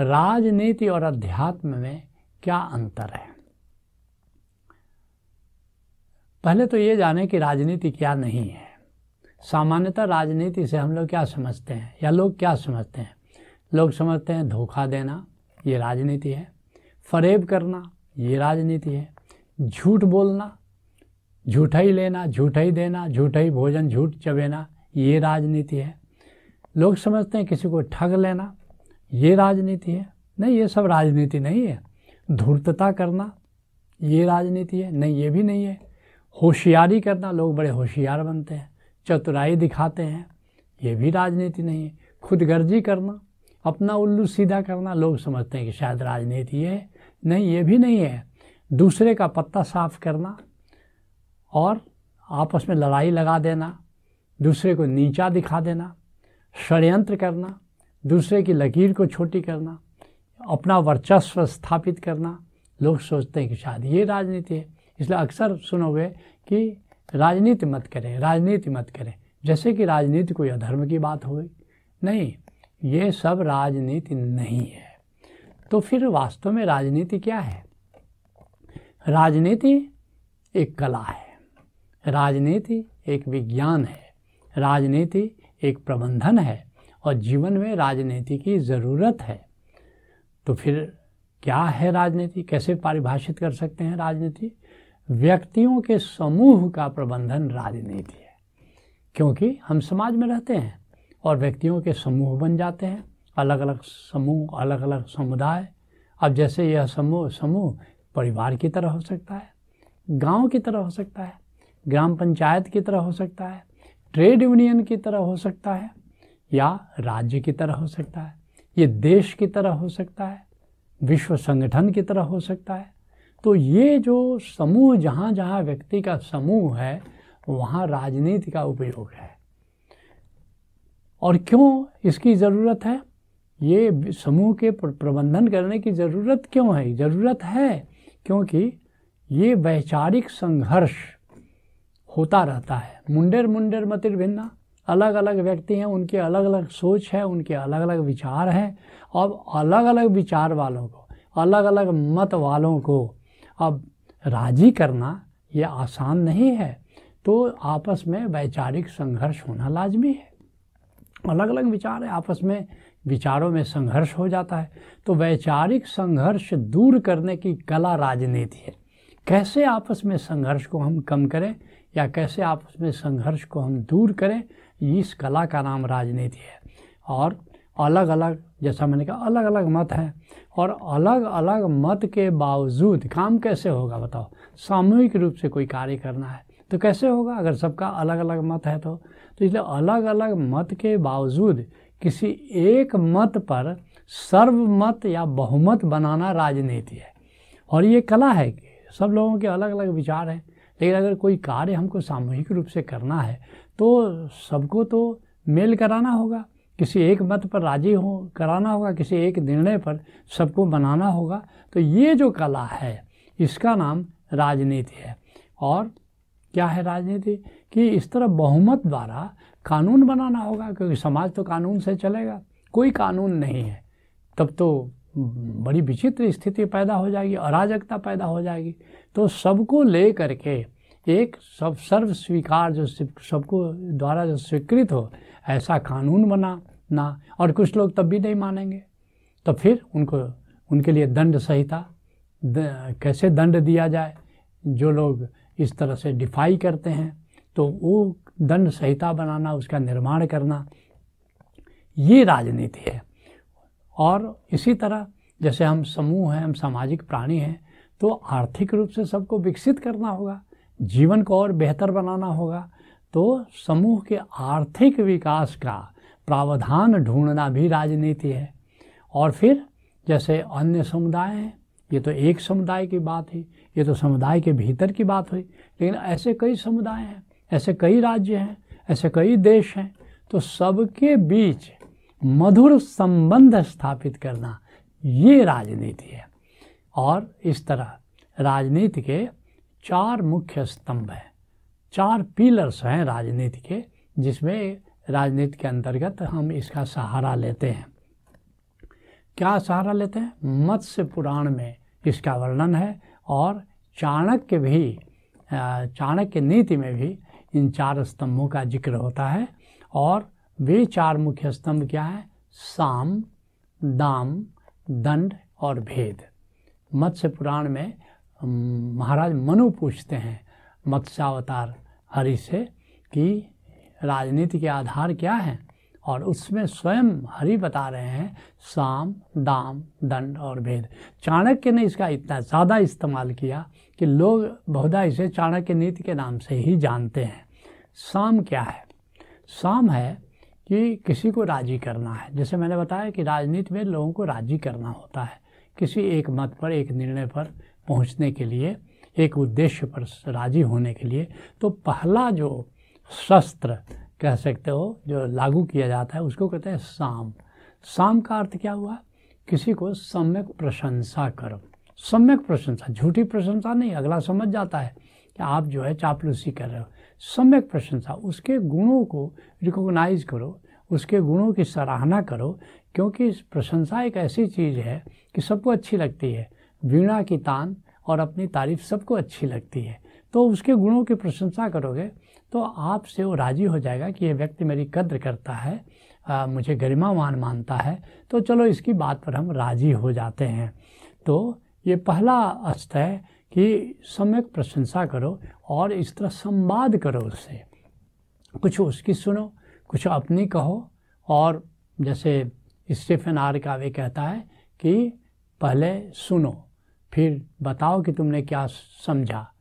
राजनीति और अध्यात्म में क्या अंतर है? पहले तो ये जाने कि राजनीति क्या नहीं है। सामान्यतः राजनीति से हम लोग क्या समझते हैं, या लोग क्या समझते हैं? लोग समझते हैं धोखा देना, ये राजनीति है। फरेब करना, ये राजनीति है। झूठ बोलना, झूठा ही लेना, झूठा ही देना, झूठा ही भोजन, झूठ चबेना, ये राजनीति है। लोग समझते हैं किसी को ठग लेना ये राजनीति है। नहीं, ये सब राजनीति नहीं है। धूर्तता करना, ये राजनीति है। नहीं, ये भी नहीं है। होशियारी करना, लोग बड़े होशियार बनते हैं। चतुराई दिखाते हैं। ये भी राजनीति नहीं है। खुदगर्जी करना, अपना उल्लू सीधा करना, लोग समझते हैं कि शायद राजनीति है। नहीं, ये भी नहीं है। दूसरे का पत्ता साफ़ करना और आपस में लड़ाई लगा देना। दूसरे को नीचा दिखा देना। षड्यंत्र करना। दूसरे की लकीर को छोटी करना, अपना वर्चस्व स्थापित करना। लोग सोचते हैं कि शायद ये राजनीति है। इसलिए अक्सर सुनोगे कि राजनीति मत करें, राजनीति मत करें। जैसे कि राजनीति कोई अधर्म की बात हो नहीं, ये सब राजनीति नहीं है। तो फिर वास्तव में राजनीति क्या है? राजनीति एक कला है। राजनीति एक विज्ञान है। राजनीति एक प्रबंधन है। और जीवन में राजनीति की ज़रूरत है। तो फिर क्या है राजनीति? कैसे परिभाषित कर सकते हैं राजनीति? व्यक्तियों के समूह का प्रबंधन राजनीति है, क्योंकि हम समाज में रहते हैं और व्यक्तियों के समूह बन जाते हैं। अलग अलग समूह अलग अलग समुदाय। अब जैसे यह समूह समूह परिवार की तरह हो सकता है, गाँव की तरह हो सकता है, ग्राम पंचायत की तरह हो सकता है, ट्रेड यूनियन की तरह हो सकता है या राज्य की तरह हो सकता है, ये देश की तरह हो सकता है, विश्व संगठन की तरह हो सकता है। तो ये जो समूह, जहाँ जहाँ व्यक्ति का समूह है, वहाँ राजनीति का उपयोग है। और क्यों इसकी ज़रूरत है? ये समूह के प्रबंधन करने की ज़रूरत क्यों है? ज़रूरत है क्योंकि ये वैचारिक संघर्ष होता रहता है। मुंडेर मुंडेर मतिर भिन्ना। अलग अलग व्यक्ति हैं, उनके अलग अलग सोच है, उनके अलग अलग विचार हैं। अब अलग अलग विचार वालों को अलग अलग मत वालों को अब राज़ी करना ये आसान नहीं है। तो आपस में वैचारिक संघर्ष होना लाजमी है। अलग अलग विचार है, आपस में विचारों में संघर्ष हो जाता है। तो वैचारिक संघर्ष दूर करने की कला राजनीति है। कैसे आपस में संघर्ष को हम कम करें या कैसे आपस में संघर्ष को हम दूर करें इस कला का नाम राजनीति है। और अलग अलग जैसा मैंने कहा अलग अलग मत हैं। और अलग अलग मत के बावजूद काम कैसे होगा बताओ? सामूहिक रूप से कोई कार्य करना है तो कैसे होगा? अगर सबका अलग अलग मत है तो। तो इसलिए अलग अलग मत के बावजूद किसी एक मत पर सर्वमत या बहुमत बनाना राजनीति है। और ये कला है कि सब लोगों के अलग अलग विचार हैं। लेकिन अगर कोई कार्य हमको सामूहिक रूप से करना है तो सबको तो मेल कराना होगा। किसी एक मत पर राज़ी हो, कराना होगा। किसी एक निर्णय पर सबको बनाना होगा। तो ये जो कला है, इसका नाम राजनीति है। और क्या है राजनीति? कि इस तरह बहुमत द्वारा कानून बनाना होगा, क्योंकि समाज तो कानून से चलेगा। कोई कानून नहीं है। तब तो बड़ी विचित्र स्थिति पैदा हो जाएगी, अराजकता पैदा हो जाएगी। तो सबको ले करके एक सब सर्व स्वीकार जो सबको द्वारा जो स्वीकृत हो, ऐसा कानून बना ना। और कुछ लोग तब भी नहीं मानेंगे। तो फिर उनको, उनके लिए दंड संहिता कैसे दंड दिया जाए, जो लोग इस तरह से डिफाई करते हैं तो वो दंड संहिता बनाना, उसका निर्माण करना, ये राजनीति है। और इसी तरह, जैसे हम समूह हैं, हम सामाजिक प्राणी हैं तो आर्थिक रूप से सबको विकसित करना होगा। जीवन को और बेहतर बनाना होगा। तो समूह के आर्थिक विकास का प्रावधान ढूंढना भी राजनीति है। और फिर जैसे अन्य समुदाय हैं, ये तो एक समुदाय की बात है ये तो समुदाय के भीतर की बात हुई, लेकिन ऐसे कई समुदाय हैं, ऐसे कई राज्य हैं, ऐसे कई देश हैं तो सबके बीच मधुर संबंध स्थापित करना ये राजनीति है। और इस तरह राजनीति के चार मुख्य स्तंभ हैं। चार पिलर्स हैं राजनीति के, जिसमें राजनीति के अंतर्गत हम इसका सहारा लेते हैं। क्या सहारा लेते हैं? मत्स्य पुराण में इसका वर्णन है और चाणक्य भी चाणक्य नीति में भी इन चार स्तंभों का ज़िक्र होता है और वे चार मुख्य स्तंभ क्या है? साम, दाम, दंड और भेद। मत्स्य पुराण में महाराज मनु पूछते हैं मत्स्यावतार हरि से कि राजनीति के आधार क्या हैं? और उसमें स्वयं हरि बता रहे हैं, साम, दाम, दंड और भेद। चाणक्य ने इसका इतना ज़्यादा इस्तेमाल किया कि लोग बहुधा इसे चाणक्य नीति के नाम से ही जानते हैं। साम क्या है? साम है कि किसी को राज़ी करना है। जैसे मैंने बताया कि राजनीति में लोगों को राज़ी करना होता है। किसी एक मत पर, एक निर्णय पर पहुँचने के लिए, एक उद्देश्य पर राज़ी होने के लिए तो पहला जो शस्त्र कह सकते हो, जो लागू किया जाता है, उसको कहते हैं साम। साम का अर्थ क्या हुआ? किसी को सम्यक प्रशंसा करो। सम्यक प्रशंसा, झूठी प्रशंसा नहीं, अगला समझ जाता है कि आप जो है चापलूसी कर रहे हो। सम्यक प्रशंसा, उसके गुणों को रिकोगनाइज करो, उसके गुणों की सराहना करो, क्योंकि प्रशंसा एक ऐसी चीज़ है कि सबको अच्छी लगती है। वीणा की तान और अपनी तारीफ़ सबको अच्छी लगती है। तो उसके गुणों की प्रशंसा करोगे तो आपसे वो राज़ी हो जाएगा कि ये व्यक्ति मेरी कद्र करता है आ, मुझे गरिमावान मानता है। तो चलो इसकी बात पर हम राज़ी हो जाते हैं। तो ये पहला अस्त है कि सम्यक प्रशंसा करो और इस तरह संवाद करो उससे। कुछ उसकी सुनो कुछ अपनी कहो और जैसे स्टीफन आर का वे कहता है कि पहले सुनो। फिर बताओ कि तुमने क्या समझा।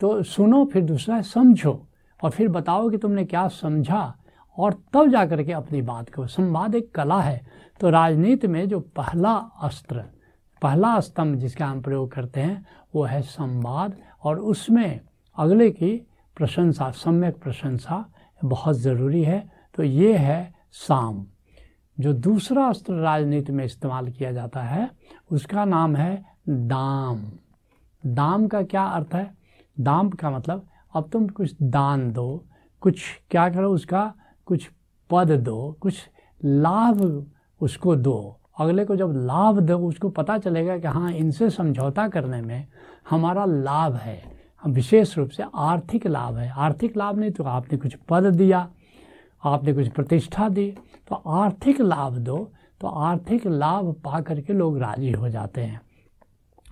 तो सुनो, फिर दूसरा समझो। और फिर बताओ कि तुमने क्या समझा और तब जा कर के अपनी बात कहो संवाद एक कला है। तो राजनीति में जो पहला अस्त्र, पहला स्तंभ जिसका हम प्रयोग करते हैं, वो है संवाद। और उसमें अगले की प्रशंसा, सम्यक प्रशंसा बहुत ज़रूरी है। तो ये है साम। जो दूसरा अस्त्र राजनीति में इस्तेमाल किया जाता है, उसका नाम है दाम। दाम का क्या अर्थ है? दाम का मतलब अब तुम कुछ दान दो, कुछ क्या करो उसका, कुछ पद दो, कुछ लाभ उसको दो। अगले को जब लाभ दो, उसको पता चलेगा कि हाँ इनसे समझौता करने में हमारा लाभ है। विशेष रूप से आर्थिक लाभ है। आर्थिक लाभ नहीं तो आपने कुछ पद दिया, आपने कुछ प्रतिष्ठा दी। तो आर्थिक लाभ दो तो आर्थिक लाभ पा करके लोग राज़ी हो जाते हैं।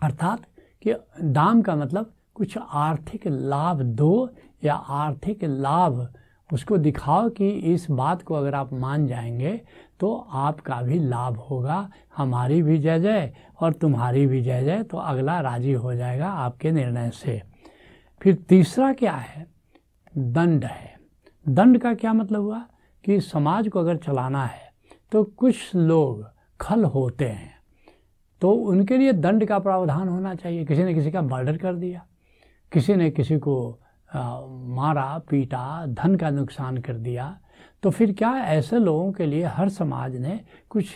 अर्थात कि दाम का मतलब कुछ आर्थिक लाभ दो या आर्थिक लाभ। उसको दिखाओ कि इस बात को अगर आप मान जाएँगे तो आपका भी लाभ होगा। हमारी भी जय जय और तुम्हारी भी जय जय तो अगला राज़ी हो जाएगा आपके निर्णय से। फिर तीसरा क्या है? दंड है। दंड का क्या मतलब हुआ? कि समाज को अगर चलाना है तो कुछ लोग खल होते हैं। तो उनके लिए दंड का प्रावधान होना चाहिए। किसी ने किसी का मर्डर कर दिया किसी ने किसी को आ, मारा पीटा धन का नुकसान कर दिया तो फिर क्या ऐसे लोगों के लिए हर समाज ने कुछ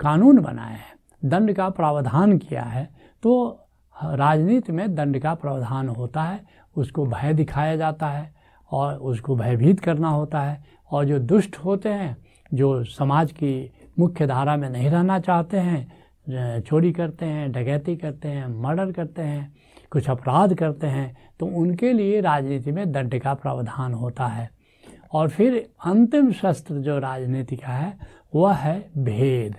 कानून बनाए हैं? दंड का प्रावधान किया है तो राजनीति में दंड का प्रावधान होता है उसको भय दिखाया जाता है और उसको भयभीत करना होता है और जो दुष्ट होते हैं जो समाज की मुख्य धारा में नहीं रहना चाहते हैं चोरी करते हैं, डकैती करते हैं, मर्डर करते हैं, कुछ अपराध करते हैं तो उनके लिए राजनीति में दंड का प्रावधान होता है। और फिर अंतिम शस्त्र जो राजनीति का है, वह है भेद,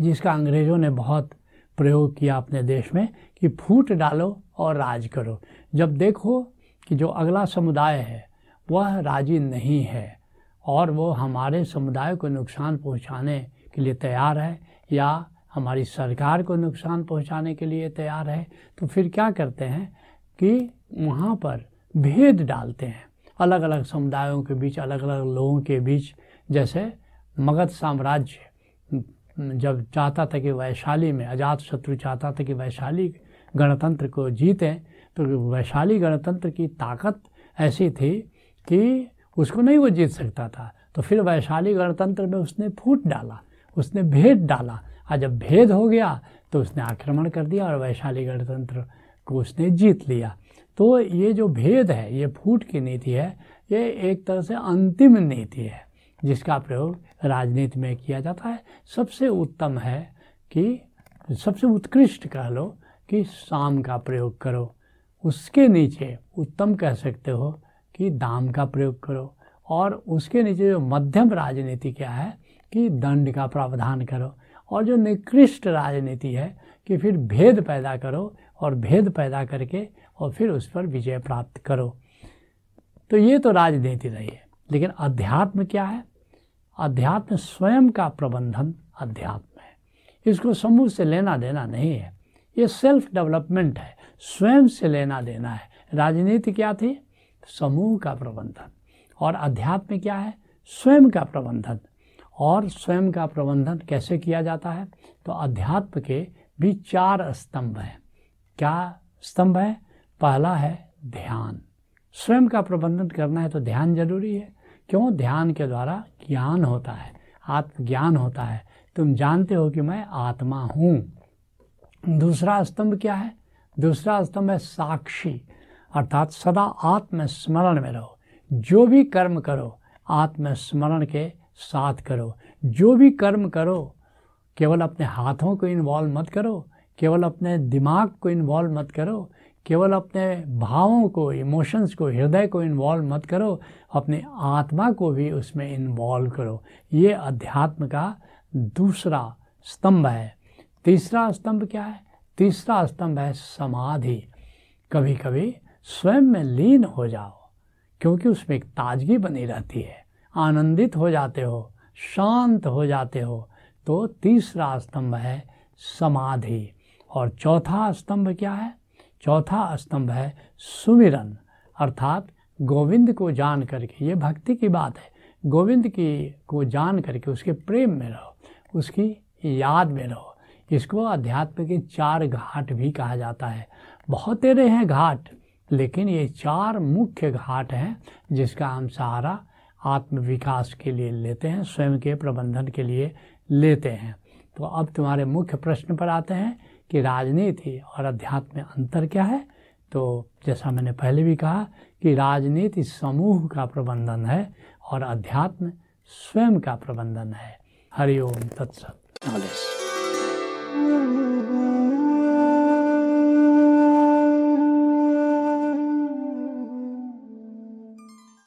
जिसका अंग्रेज़ों ने बहुत प्रयोग किया अपने देश में कि फूट डालो और राज करो। जब देखो कि जो अगला समुदाय है, वह राज़ी नहीं है, और वो हमारे समुदाय को नुकसान पहुँचाने के लिए तैयार है, या हमारी सरकार को नुकसान पहुँचाने के लिए तैयार है तो फिर क्या करते हैं कि वहाँ पर भेद डालते हैं। अलग अलग समुदायों के बीच अलग अलग लोगों के बीच, जैसे मगध साम्राज्य, जब चाहता था कि वैशाली में, अजात शत्रु चाहता था कि वैशाली गणतंत्र को जीतें तो वैशाली गणतंत्र की ताकत ऐसी थी कि उसको नहीं वो जीत सकता था। तो फिर वैशाली गणतंत्र में उसने फूट डाला, उसने भेद डाला और जब भेद हो गया तो उसने आक्रमण कर दिया और वैशाली गणतंत्र को उसने जीत लिया। तो ये जो भेद है, ये फूट की नीति है, ये एक तरह से अंतिम नीति है, जिसका प्रयोग राजनीति में किया जाता है। सबसे उत्तम है कि, सबसे उत्कृष्ट कह लो कि शाम का प्रयोग करो। उसके नीचे उत्तम कह सकते हो कि दाम का प्रयोग करो। और उसके नीचे जो मध्यम राजनीति क्या है कि दंड का प्रावधान करो। और जो निकृष्ट राजनीति है कि फिर भेद पैदा करो और भेद पैदा करके और फिर उस पर विजय प्राप्त करो। तो ये तो राजनीति रही है। लेकिन अध्यात्म क्या है? अध्यात्म स्वयं का प्रबंधन अध्यात्म है। इसको समूह से लेना देना नहीं है। ये सेल्फ डेवलपमेंट है। स्वयं से लेना देना है। राजनीति क्या थी? समूह का प्रबंधन। और अध्यात्म क्या है? स्वयं का प्रबंधन। और स्वयं का प्रबंधन कैसे किया जाता है? तो अध्यात्म के भी चार स्तंभ हैं। क्या स्तंभ है? पहला है ध्यान। स्वयं का प्रबंधन करना है तो ध्यान ज़रूरी है। क्यों? ध्यान के द्वारा ज्ञान होता है। आत्मज्ञान होता है। तुम जानते हो कि मैं आत्मा हूँ। दूसरा स्तंभ क्या है? दूसरा स्तंभ है साक्षी। अर्थात सदा आत्मस्मरण में रहो। जो भी कर्म करो, आत्मस्मरण के साथ करो। जो भी कर्म करो, केवल अपने हाथों को इन्वॉल्व मत करो, केवल अपने दिमाग को इन्वॉल्व मत करो, केवल अपने भावों को इमोशंस को, हृदय को इन्वॉल्व मत करो, अपने आत्मा को भी उसमें इन्वॉल्व करो। ये अध्यात्म का दूसरा स्तंभ है। तीसरा स्तंभ क्या है? तीसरा स्तंभ है समाधि। कभी कभी स्वयं में लीन हो जाओ, क्योंकि उसमें एक ताजगी बनी रहती है। आनंदित हो जाते हो, शांत हो जाते हो तो तीसरा स्तंभ है समाधि। और चौथा स्तंभ क्या है? चौथा स्तंभ है सुमिरन। अर्थात गोविंद को जान करके, ये भक्ति की बात है, गोविंद की, को जान करके उसके प्रेम में रहो, उसकी याद में रहो। इसको अध्यात्म के चार घाट भी कहा जाता है। बहुत तेरे हैं घाट, लेकिन ये चार मुख्य घाट हैं जिसका हम सहारा आत्म विकास के लिए लेते हैं, स्वयं के प्रबंधन के लिए लेते हैं। तो अब तुम्हारे मुख्य प्रश्न पर आते हैं कि राजनीति और अध्यात्म में अंतर क्या है? तो जैसा मैंने पहले भी कहा कि राजनीति समूह का प्रबंधन है और अध्यात्म स्वयं का प्रबंधन है। हरिओम तत्सत।